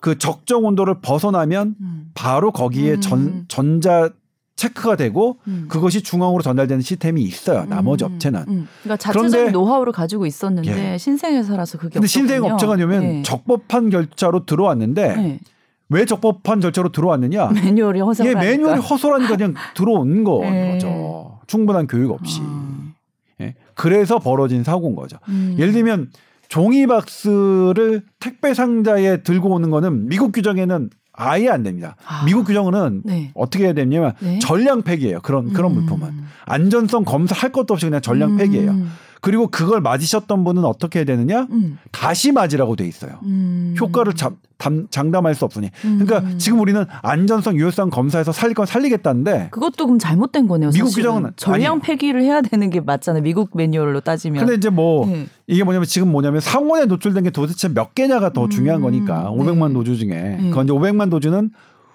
그 적정 온도를 벗어나면 음. 바로 거기에 음. 전 전자 체크가 되고 음. 그것이 중앙으로 전달되는 시스템이 있어요. 나머지 음, 업체는. 음. 그러니까 자체적인 노하우를 가지고 있었는데 예. 신생회사라서 그게 근데 신생 없었군요. 업체가 되면 네. 적법한 결자로 들어왔는데 네. 왜 적법한 결자로 들어왔느냐? 매뉴얼이 허술하니까. 예, 매뉴얼이 허술하니까 그냥 들어온 거 네. 거죠. 충분한 교육 없이. 아. 예. 그래서 벌어진 사고인 거죠. 음. 예를 들면 종이 박스를 택배 상자에 들고 오는 거는 미국 규정에는 아예 안 됩니다. 아. 미국 규정은 네. 어떻게 해야 되냐면 네. 전량 폐기예요. 그런 그런 음. 물품은 안전성 검사 할 것도 없이 그냥 전량 폐기예요. 음. 그리고 그걸 맞으셨던 분은 어떻게 해야 되느냐? 음. 다시 맞으라고 돼 있어요. 음. 효과를 잠, 담, 장담할 수 없으니. 음. 그러니까 지금 우리는 안전성, 유효성 검사에서 살릴 건 살리겠다는데 그것도 그럼 잘못된 거네요. 미국 사실은. 규정은 전량 아니에요. 폐기를 해야 되는 게 맞잖아요. 미국 매뉴얼로 따지면. 근데 이제 뭐 네. 이게 뭐냐면 지금 뭐냐면 상온에 노출된 게 도대체 몇 개냐가 더 음, 중요한 거니까 네. 500만 도주 중에 그건 이제 500만 도주는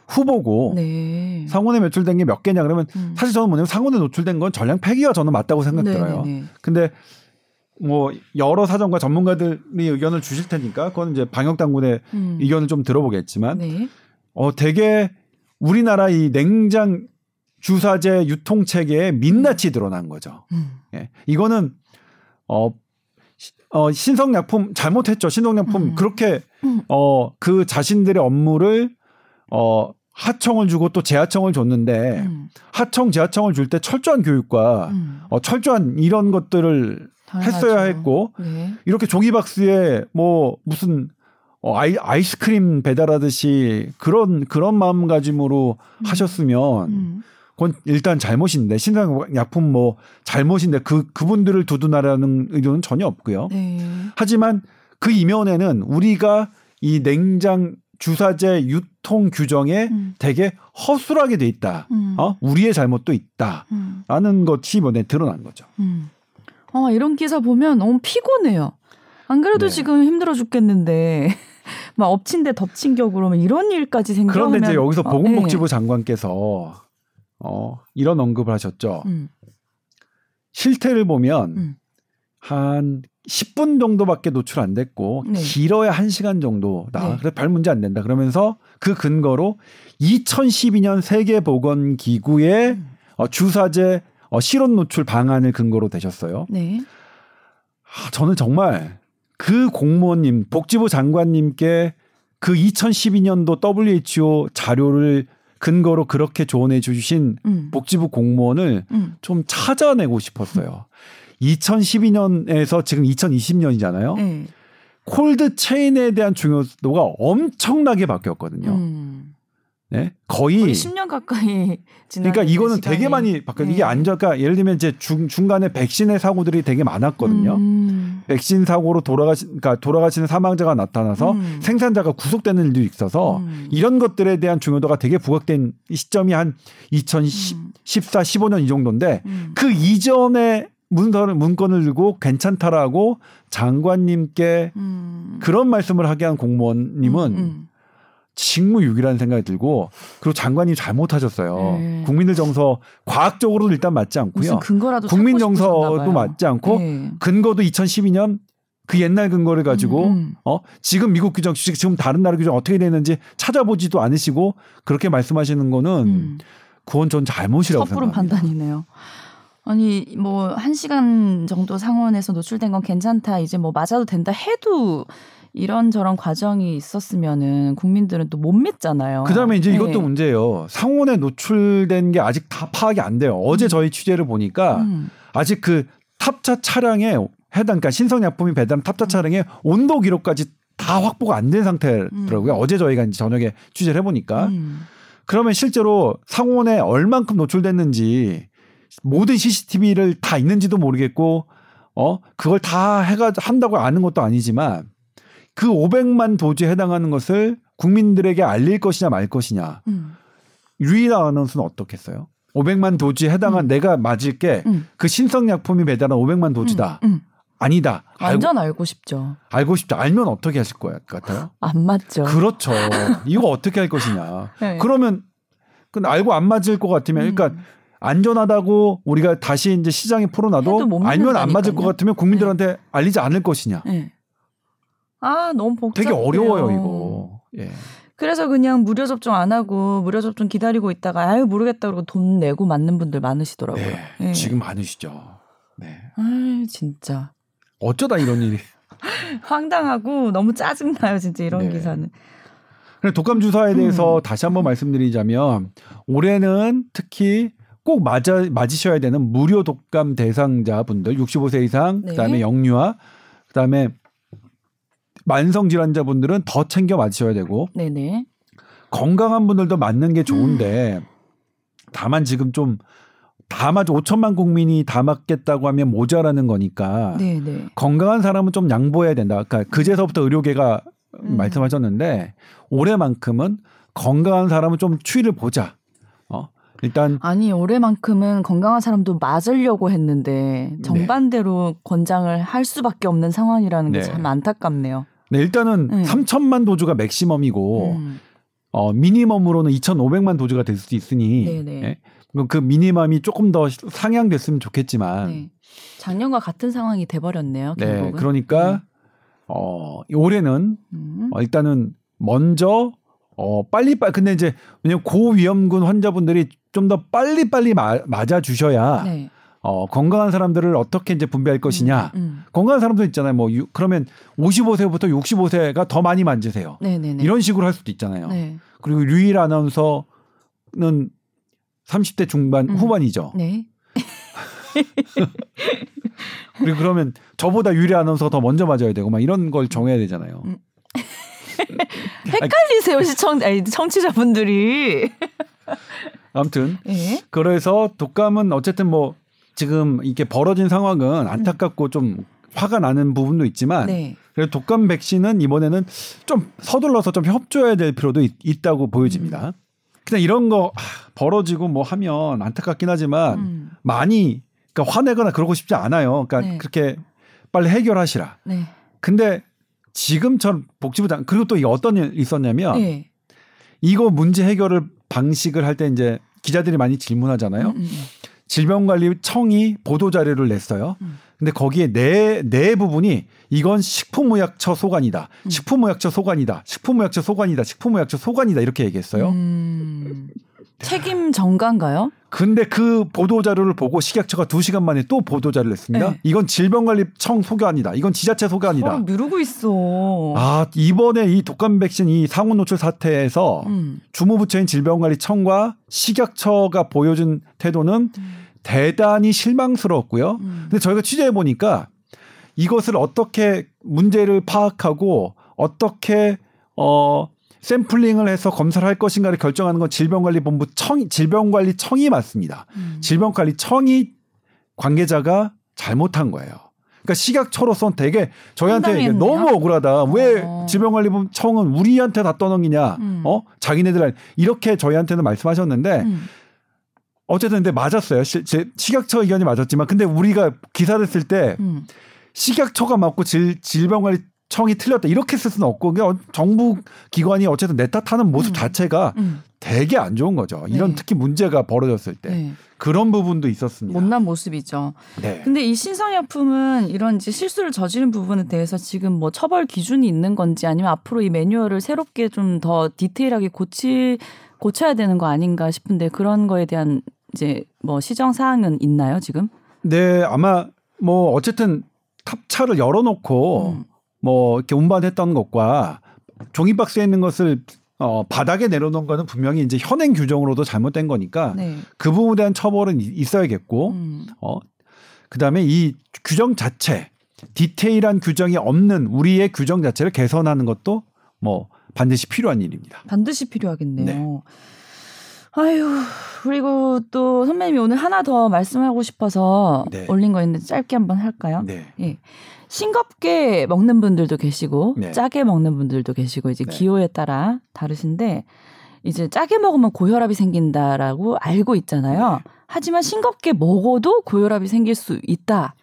후보고 네. 상온에 노출된 게 몇 개냐 그러면 음. 사실 저는 뭐냐면 상온에 노출된 건 전량 폐기가 저는 맞다고 생각 들어요. 네, 네, 네. 근데 뭐 여러 사정과 전문가들이 의견을 주실 테니까 그건 이제 방역 당국의 음. 의견을 좀 들어보겠지만 네. 어 되게 우리나라 이 냉장 주사제 유통 체계에 민낯이 드러난 거죠. 음. 예. 이거는 어, 시- 어 신성 약품 잘못했죠. 신성 약품 음. 그렇게 음. 어그 자신들의 업무를 어 하청을 주고 또 재하청을 줬는데 음. 하청 재하청을 줄 때 철저한 교육과 음. 어 철저한 이런 것들을 당연하죠. 했어야 했고 네. 이렇게 종이박스에 뭐 무슨 어, 아이, 아이스크림 배달하듯이 그런 그런 마음가짐으로 하셨으면 음. 그건 일단 잘못인데 신상약품 뭐 잘못인데 그 그분들을 두둔하라는 의도는 전혀 없고요. 네. 하지만 그 이면에는 우리가 이 냉장 주사제 유통 규정에 음. 되게 허술하게 돼 있다. 음. 어? 우리의 잘못도 있다. 음. 라는 것이 이번에 드러난 거죠. 음. 아, 이런 기사 보면 너무 피곤해요. 안 그래도 네. 지금 힘들어 죽겠는데 막 엎친 데 덮친 격으로 막 이런 일까지 생겨하면 그런데 이제 여기서 어, 보건복지부 네. 장관께서 어, 이런 언급을 하셨죠. 음. 실태를 보면 음. 한 10분 정도밖에 노출 안 됐고 네. 길어야 1시간 정도다. 네. 그래 별 문제 안 된다. 그러면서 그 근거로 2012년 세계 보건 기구의 음. 어, 주사제 어, 실온 노출 방안을 근거로 대셨어요. 네. 아, 저는 정말 그 공무원님, 복지부 장관님께 그 2012년도 WHO 자료를 근거로 그렇게 조언해 주신 음. 복지부 공무원을 음. 좀 찾아내고 싶었어요. 2012년에서 지금 2020년이잖아요. 네. 콜드 체인에 대한 중요도가 엄청나게 바뀌었거든요. 음. 네? 거의 거의 10년 가까이 지난 그러니까 이거는 되게 많이 바뀌었. 이게 안전, 그러니까 예를 들면 이제 중, 중간에 백신의 사고들이 되게 많았거든요. 음. 백신 사고로 돌아가시, 그러니까 돌아가시는 사망자가 나타나서 음. 생산자가 구속되는 일도 있어서 음. 이런 것들에 대한 중요도가 되게 부각된 이 시점이 한 2014, 15년 이 정도인데 음. 그 이전에 문서를 문건을 들고 괜찮다라고 장관님께 음. 그런 말씀을 하게 한 공무원님은 음, 음. 직무유기라는 생각이 들고 그리고 장관님 잘못하셨어요. 네. 국민들 정서 과학적으로도 일단 맞지 않고요. 근거라도 국민 정서도. 맞지 않고 네. 근거도 2012년 그 옛날 근거를 가지고 음, 음. 어 지금 미국 규정 지금 다른 나라 규정 어떻게 되는지 찾아보지도 않으시고 그렇게 말씀하시는 거는 음. 그건 전 잘못이라고 섣부른 생각합니다. 판단이네요. 아니 뭐 한 시간 정도 상원에서 노출된 건 괜찮다 이제 뭐 맞아도 된다 해도 이런 저런 과정이 있었으면은 국민들은 또 못 믿잖아요. 그다음에 이제 이것도 네. 문제예요. 상온에 노출된 게 아직 다 파악이 안 돼요. 어제 저희 취재를 보니까 음. 아직 그 탑차 차량에 해당 그러니까 신성약품이 배달한 탑차 음. 차량의 온도 기록까지 다 확보가 안 된 상태더라고요. 음. 어제 저희가 이제 저녁에 취재를 해보니까 음. 그러면 실제로 상온에 얼만큼 노출됐는지 모든 CCTV를 다 있는지도 모르겠고 어 그걸 다 해가 한다고 아는 것도 아니지만 그 500만 도주에 해당하는 것을 국민들에게 알릴 것이냐 말 것이냐 음. 유일한 아나운서는 어떻겠어요? 500만 도주에 해당한 내가 맞을 게그 음. 신성약품이 배달한 500만 도주다 음. 음. 아니다 알고, 완전 알고 싶죠. 알고 싶다 알면 어떻게 하실 것 같아요? 안 맞죠. 그렇죠 이거 어떻게 할 것이냐 네. 그러면 그 알고 안 맞을 것 같으면 그러니까 음. 안전하다고 우리가 다시 이제 시장에 풀어놔도. 알면 안 맞을 것 같으면 국민들한테 알리지 않을 것이냐. 네. 아 너무 복잡해요. 되게 어려워요 이거. 예. 그래서 그냥 무료 접종 안 하고 무료 접종 기다리고 있다가 아유 모르겠다 그러고 돈 내고 맞는 분들 많으시더라고요. 네. 예. 지금 많으시죠. 네. 아 진짜 어쩌다 이런 일이. 황당하고 너무 짜증 나요 진짜 이런 네. 기사는. 독감 주사에 대해서 음. 다시 한번 말씀드리자면 올해는 특히 꼭 맞아 맞으셔야 되는 무료 독감 대상자분들 65세 이상 네. 그다음에 영유아 그다음에 만성 질환자분들은 더 챙겨 맞으셔야 되고 네네. 건강한 분들도 맞는 게 좋은데 다만 지금 좀 다 맞아 5천만 국민이 다 맞겠다고 하면 모자라는 거니까 네네. 건강한 사람은 좀 양보해야 된다. 그러니까 그제서부터 의료계가 음. 말씀하셨는데 올해만큼은 건강한 사람은 좀 추이를 보자. 어 일단 아니 올해만큼은 건강한 사람도 맞으려고 했는데 정반대로 권장을 할 수밖에 없는 상황이라는 게 네. 참 안타깝네요. 네, 일단은 네. 3천만 도주가 맥시멈이고 음. 어 미니멈으로는 2,500만 도주가 될 수도 있으니 네네. 예? 그럼 그 미니멈이 조금 더 상향됐으면 좋겠지만 네. 작년과 같은 상황이 돼버렸네요. 네, 결국은. 그러니까 어 올해는 음. 어, 일단은 먼저 어 빨리 빨리 근데 이제 왜냐면 고위험군 환자분들이 좀 더 빨리 빨리 맞아 주셔야 네. 어 건강한 사람들을 어떻게 이제 분배할 것이냐 음. 건강한 사람도 있잖아요 뭐 유- 그러면 55세부터 65세가 더 많이 만지세요 네네네. 이런 식으로 할 수도 있잖아요 네. 그리고 류일 아나운서는 30대 중반 음. 후반이죠 네. 그리고 그러면 저보다 유리 아나운서가 더 먼저 맞아야 되고 막 이런 걸 정해야 되잖아요 음. 헷갈리세요 시청 아니, 청취자분들이. 아무튼 예. 그래서 독감은 어쨌든 뭐 지금 이게 벌어진 상황은 안타깝고 좀 화가 나는 부분도 있지만 네. 그래도 독감 백신은 이번에는 좀 서둘러서 좀 협조해야 될 필요도 있, 다고 음. 보여집니다. 그냥 이런 거 하, 벌어지고 뭐 하면 안타깝긴 하지만 음. 많이 그러니까 화내거나 그러고 싶지 않아요. 그러니까 네. 그렇게 빨리 해결하시라. 네. 근데 지금처럼 복지부 장 그리고 또 이게 어떤 일 있었냐면 예. 이거 문제 해결을 방식을 할 때 이제 기자들이 많이 질문하잖아요. 음, 음, 음. 질병관리청이 보도 자료를 냈어요. 음. 근데 거기에 네, 네 부분이 이건 식품의약처 소관이다. 음. 식품의약처 소관이다. 식품의약처 소관이다. 식품의약처 소관이다. 이렇게 얘기했어요. 음. 책임 전가인가요? 근데 그 보도 자료를 보고 식약처가 두 시간 만에 또 보도 자료를 냈습니다. 네. 이건 질병관리청 소관이다. 이건 지자체 소관이다. 서로 미루고 있어. 아, 이번에 이 독감 백신 이 상온 노출 사태에서 음. 주무부처인 질병관리청과 식약처가 보여준 태도는 대단히 실망스러웠고요. 음. 근데 저희가 취재해 보니까 이것을 어떻게 문제를 파악하고 어떻게 어 샘플링을 해서 검사를 할 것인가를 결정하는 건 질병관리본부 청 질병관리청이 맞습니다. 음. 질병관리청이 관계자가 잘못한 거예요. 그러니까 식약처로선 되게 저희한테. 너무 억울하다. 왜 어. 질병관리청은 우리한테 다 떠넘기냐? 음. 어? 자기네들 이렇게 저희한테는 말씀하셨는데 음. 어쨌든 근데 맞았어요. 시, 제, 식약처 의견이 맞았지만 근데 우리가 기사를 쓸때 음. 식약처가 맞고 질, 질병관리 청이 틀렸다 이렇게 쓸 수는 없고 그냥 정부 기관이 어쨌든 내 탓하는 모습 음. 자체가 음. 되게 안 좋은 거죠. 이런 네. 특히 문제가 벌어졌을 때 네. 그런 부분도 있었습니다. 못난 모습이죠. 네. 근데 이 신성약품은 이런 이제 실수를 저지른 부분에 대해서 지금 뭐 처벌 기준이 있는 건지 아니면 앞으로 이 매뉴얼을 새롭게 좀 더 디테일하게 고치 고쳐야 되는 거 아닌가 싶은데 그런 거에 대한 이제 뭐 시정 사항은 있나요 지금? 네, 아마 뭐 어쨌든 탑차를 열어놓고 음. 뭐 이렇게 운반했던 것과 종이 박스에 있는 것을 어, 바닥에 내려놓은 거는 분명히 이제 현행 규정으로도 잘못된 거니까 네. 그 부분에 대한 처벌은 이- 있어야겠고 음. 어 그 다음에 이 규정 자체 디테일한 규정이 없는 우리의 규정 자체를 개선하는 것도 뭐 반드시 필요한 일입니다. 반드시 필요하겠네요. 네. 아유, 그리고 또 선배님이 오늘 하나 더 말씀하고 싶어서 네. 올린 거 있는데 짧게 한번 할까요? 네. 예. 싱겁게 먹는 분들도 계시고 네. 짜게 먹는 분들도 계시고 이제 네. 기호에 따라 다르신데 이제 짜게 먹으면 고혈압이 생긴다라고 알고 있잖아요. 네. 하지만 싱겁게 먹어도 고혈압이 생길 수 있다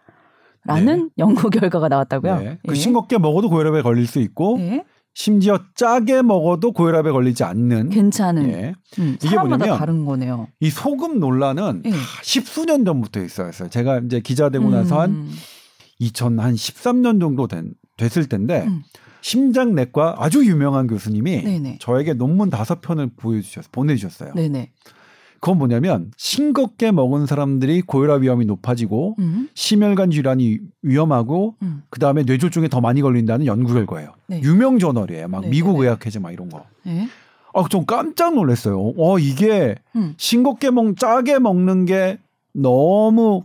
라는 연구 결과가 나왔다고요. 네. 예. 그 싱겁게 먹어도 고혈압에 걸릴 수 있고 예. 심지어 짜게 먹어도 고혈압에 걸리지 않는 괜찮은 예. 음, 이게 사람마다 뭐냐면 다른 거네요. 이 소금 논란은 예. 다 십수년 전부터 있어요. 제가 이제 기자 되고 나서 한 음. 2000한 13년 정도 된, 됐을 텐데 음. 심장내과 아주 유명한 교수님이 네네. 저에게 논문 다섯 편을 보여주셨 보내주셨어요. 네네. 그건 뭐냐면 싱겁게 먹은 사람들이 고혈압 위험이 높아지고 음. 심혈관 질환이 위험하고 음. 그 다음에 뇌졸중에 더 많이 걸린다는 연구 결과예요. 네. 유명 저널이에요. 막 네, 미국 네, 네. 의학회제 막 이런 거. 예. 아, 좀 깜짝 놀랐어요. 어, 이게 음. 싱겁게 먹, 짜게 먹는 게 너무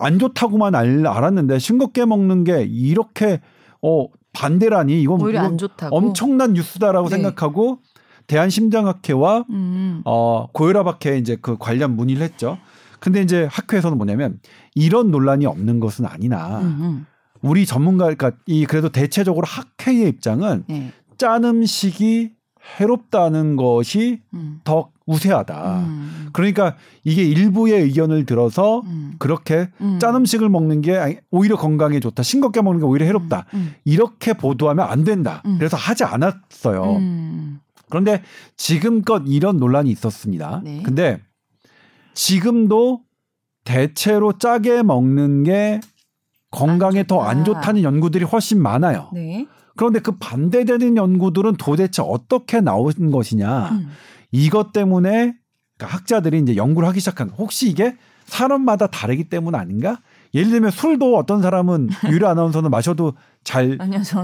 안 좋다고만 알, 알았는데 싱겁게 먹는 게 이렇게 어 반대라니 이건 오히려 안 좋다고. 엄청난 뉴스다라고 네. 생각하고 대한심장학회와 음. 어 고혈압학회 이제 그 관련 문의를 했죠. 근데 이제 학회에서는 뭐냐면 이런 논란이 없는 것은 아니나 음, 음. 우리 전문가 그러니까 이 그래도 대체적으로 학회의 입장은 네. 짠 음식이 해롭다는 것이 음. 더 우세하다. 음. 그러니까 이게 일부의 의견을 들어서 음. 그렇게 음. 짠 음식을 먹는 게 오히려 건강에 좋다. 싱겁게 먹는 게 오히려 해롭다. 음. 이렇게 보도하면 안 된다. 음. 그래서 하지 않았어요. 음. 그런데 지금껏 이런 논란이 있었습니다. 네. 근데 지금도 대체로 짜게 먹는 게 건강에 안더안 좋다. 좋다는 연구들이 훨씬 많아요. 네. 그런데 그 반대되는 연구들은 도대체 어떻게 나온 것이냐. 음. 이것 때문에 그러니까 학자들이 이제 연구를 하기 시작한 혹시 이게 사람마다 다르기 때문 아닌가? 예를 들면 술도 어떤 사람은 유리 아나운서는 마셔도 잘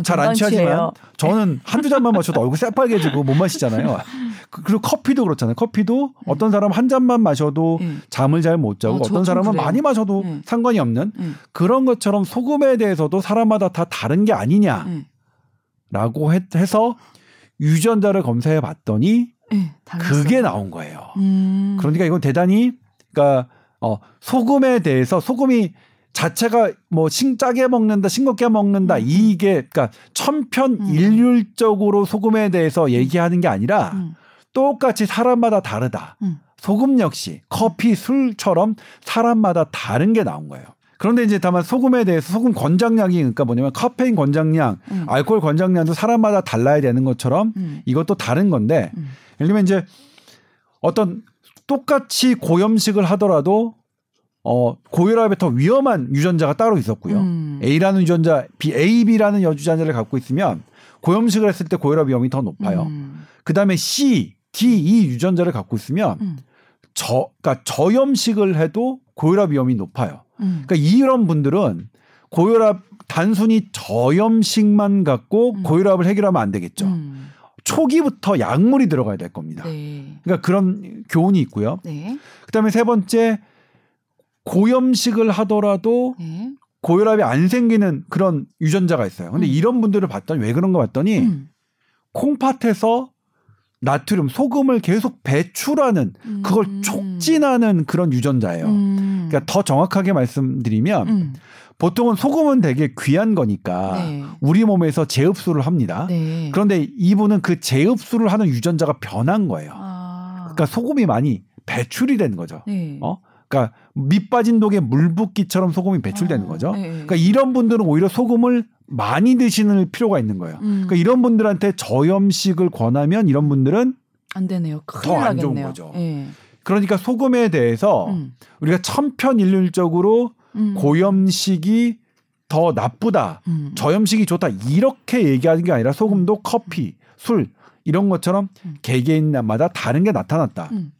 잘 안 취하지만. 저는 한두 잔만 마셔도 얼굴 새빨개지고 못 마시잖아요. 그- 그리고 커피도 그렇잖아요. 커피도 어떤 사람 한 잔만 마셔도 음. 잠을 잘 못 자고 어, 떤 사람은 그래요. 많이 마셔도 음. 상관이 없는 음. 그런 것처럼 소금에 대해서도 사람마다 다 다른 게 아니냐 라고 음. 해- 해서 유전자를 검사해 봤더니 네. 그게 나온 거예요. 음. 그러니까 이건 대단히 그러니까 어 소금에 대해서 소금이 자체가 뭐 싱짜게 먹는다, 싱겁게 먹는다 음. 이게 그러니까 천편일률적으로 소금에 대해서 얘기하는 게 아니라 음. 똑같이 사람마다 다르다. 음. 소금 역시 커피, 술처럼 사람마다 다른 게 나온 거예요. 그런데 이제 다만 소금에 대해서 소금 권장량이 그러니까 뭐냐면 카페인 권장량, 음. 알코올 권장량도 사람마다 달라야 되는 것처럼 음. 이것도 다른 건데 음. 예를 들면 이제 어떤 똑같이 고염식을 하더라도 어 고혈압에 더 위험한 유전자가 따로 있었고요. 음. A라는 유전자, B, AB라는 유전자를 갖고 있으면 고염식을 했을 때 고혈압 위험이 더 높아요. 음. 그다음에 C, D, E 유전자를 갖고 있으면 음. 저 그러니까 저염식을 해도 고혈압 위험이 높아요. 음. 그러니까 이런 분들은 고혈압 단순히 저염식만 갖고 음. 고혈압을 해결하면 안 되겠죠. 음. 초기부터 약물이 들어가야 될 겁니다. 네. 그러니까 그런 교훈이 있고요. 네. 그다음에 세 번째 고염식을 하더라도 네. 고혈압이 안 생기는 그런 유전자가 있어요. 근데 음. 이런 분들을 봤더니 왜 그런가 봤더니 음. 콩팥에서 나트륨, 소금을 계속 배출하는 그걸 음. 촉진하는 그런 유전자예요. 음. 그러니까 더 정확하게 말씀드리면 음. 보통은 소금은 되게 귀한 거니까 네. 우리 몸에서 재흡수를 합니다. 네. 그런데 이분은 그 재흡수를 하는 유전자가 변한 거예요. 아. 그러니까 소금이 많이 배출이 된 거죠. 네. 어? 그러니까 밑 빠진 독에 물 붓기처럼 소금이 배출되는 아, 거죠. 네. 그러니까 이런 분들은 오히려 소금을 많이 드시는 필요가 있는 거예요. 음. 그러니까 이런 분들한테 저염식을 권하면 이런 분들은 안 되네요. 큰일 더안 좋은. 거죠. 예. 그러니까 소금에 대해서 음. 우리가 천편일률적으로 음. 고염식이 더 나쁘다, 음. 저염식이 좋다 이렇게 얘기하는 게 아니라 소금도 커피, 술 이런 것처럼 음. 개개인마다 다른 게 나타났다. 음.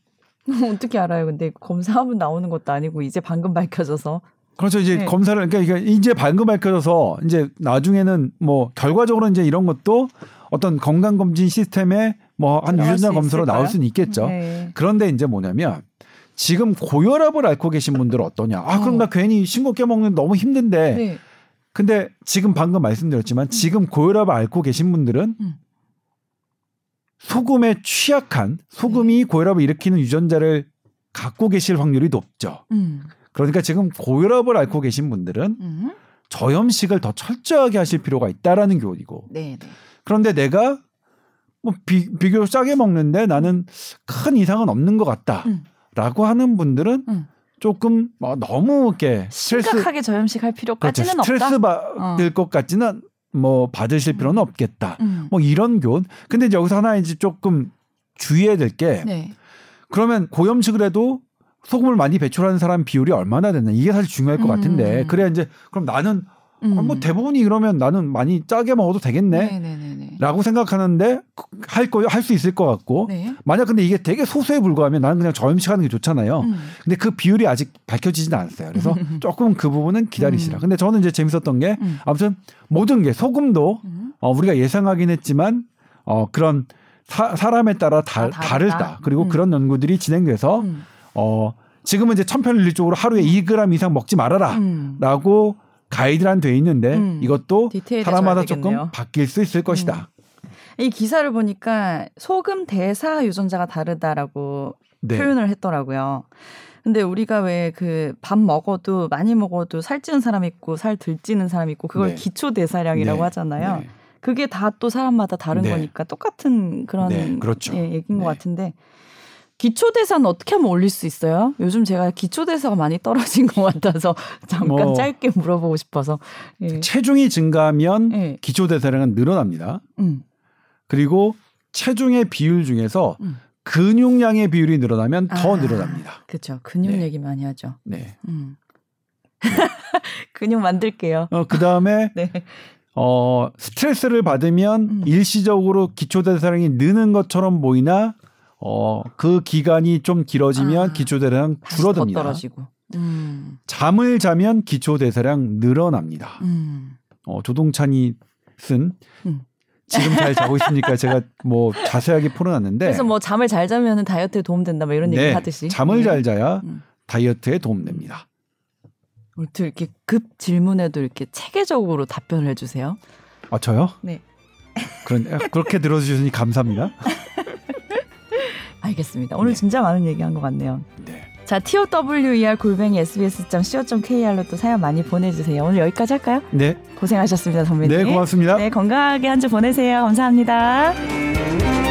어떻게 알아요? 근데 검사하면 나오는 것도 아니고 이제 방금 밝혀져서. 그렇죠. 이제 네. 검사를 그러니까 이제 방금 밝혀져서 이제 나중에는 뭐 결과적으로 이제 이런 것도 어떤 건강 검진 시스템에 뭐 한 유전자 수 검사로 있을까요? 나올 수는 있겠죠. 네. 그런데 이제 뭐냐면 지금 고혈압을 앓고 계신 분들은 어떠냐? 아 그럼 어. 나 괜히 싱겁게 먹는 거 너무 힘든데. 네. 근데 지금 방금 말씀드렸지만 지금 고혈압을 앓고 계신 분들은 음. 소금에 취약한 소금이 고혈압을 일으키는 유전자를 갖고 계실 확률이 높죠. 음. 그러니까 지금 고혈압을 앓고 계신 분들은 음. 저염식을 더 철저하게 하실 필요가 있다라는 교훈이고 네, 네. 그런데 내가 뭐 비, 비교적 짜게 먹는데 나는 큰 이상은 없는 것 음. 같다라고 하는 분들은 음. 조금 뭐 너무 이렇게 스트레스 심각하게 저염식 할 그렇죠. 필요까지는 스트레스 없다. 받을 것 같지는 뭐 받으실 필요는 없겠다. 음. 뭐 이런 교훈. 근데 여기서 하나 이제 조금 주의해야 될게 네. 그러면 고염식을 해도 소금을 많이 배출하는 사람 비율이 얼마나 되나 이게 사실 중요할 것 음. 같은데 그래야 이제 그럼 나는 음. 아, 뭐 대부분이 그러면 나는 많이 짜게 먹어도 되겠네. 네네네네. 라고 생각하는데 할거할수 있을 것 같고 네. 만약 근데 이게 되게 소수에 불과하면 나는 그냥 저염식 하는 게 좋잖아요. 음. 근데 그 비율이 아직 밝혀지진 않았어요. 그래서 조금 그 부분은 기다리시라. 음. 근데 저는 이제 재밌었던 게 음. 아무튼 모든 게 소금도 음. 어, 우리가 예상하긴 했지만 어, 그런 사, 사람에 따라 다, 아, 다르다. 그리고 음. 그런 연구들이 진행돼서 음. 어 지금은 이제 천편일률적으로 하루에 2g 이상 먹지 말아라. 음. 라고 가이드란 돼 있는데 음. 이것도 사람마다. 조금 바뀔 수 있을 것이다. 이 기사를 보니까 소금 대사 유전자가 다르다라고 네. 표현을 했더라고요. 근데 우리가 왜 그 밥 먹어도 많이 먹어도 살찌는 사람 있고 살덜 찌는 사람 있고 그걸 네. 기초 대사량이라고 네. 하잖아요. 네. 그게 다 또 사람마다 다른 네. 거니까 똑같은 그런 네, 그렇죠. 예, 얘기인 것 네. 같은데 기초 대사는 어떻게 하면 올릴 수 있어요? 요즘 제가 기초 대사가 많이 떨어진 것 같아서 잠깐 뭐. 짧게 물어보고 싶어서. 예. 체중이 증가하면 예. 기초 대사량은 늘어납니다. 음. 그리고 체중의 비율 중에서 음. 근육량의 비율이 늘어나면 더 아. 늘어납니다. 그렇죠. 근육 네. 얘기 많이 하죠. 네. 음. 근육 만들게요. 어, 그 다음에 네. 어, 스트레스를 받으면 음. 일시적으로 기초 대사량이 느는 것처럼 보이나 어, 그 기간이 좀 길어지면 아. 기초 대사량 줄어듭니다. 떨어지고. 음. 잠을 자면 기초 대사량 늘어납니다. 음. 어, 조동찬이 쓴 음. 지금 잘 자고 있습니까? 제가 뭐 자세하게 풀어놨는데 그래서 뭐 잠을 잘 자면 다이어트에 도움된다 뭐 이런 얘기 네, 하듯이. 잠을 네. 잘 자야 음. 다이어트에 도움됩니다. 또 이렇게 급 질문에도 이렇게 체계적으로 답변을 해주세요. 아 저요? 네. 그런 아, 그렇게 들어주시니 감사합니다. 알겠습니다. 오늘 네. 진짜 많은 얘기한 것 같네요. 네. 자, tower 골뱅이 sbs.co.kr로 또 사연 많이 보내주세요. 오늘 여기까지 할까요? 네, 고생하셨습니다, 선배님. 네 고맙습니다. 네, 건강하게 한 주 보내세요. 감사합니다.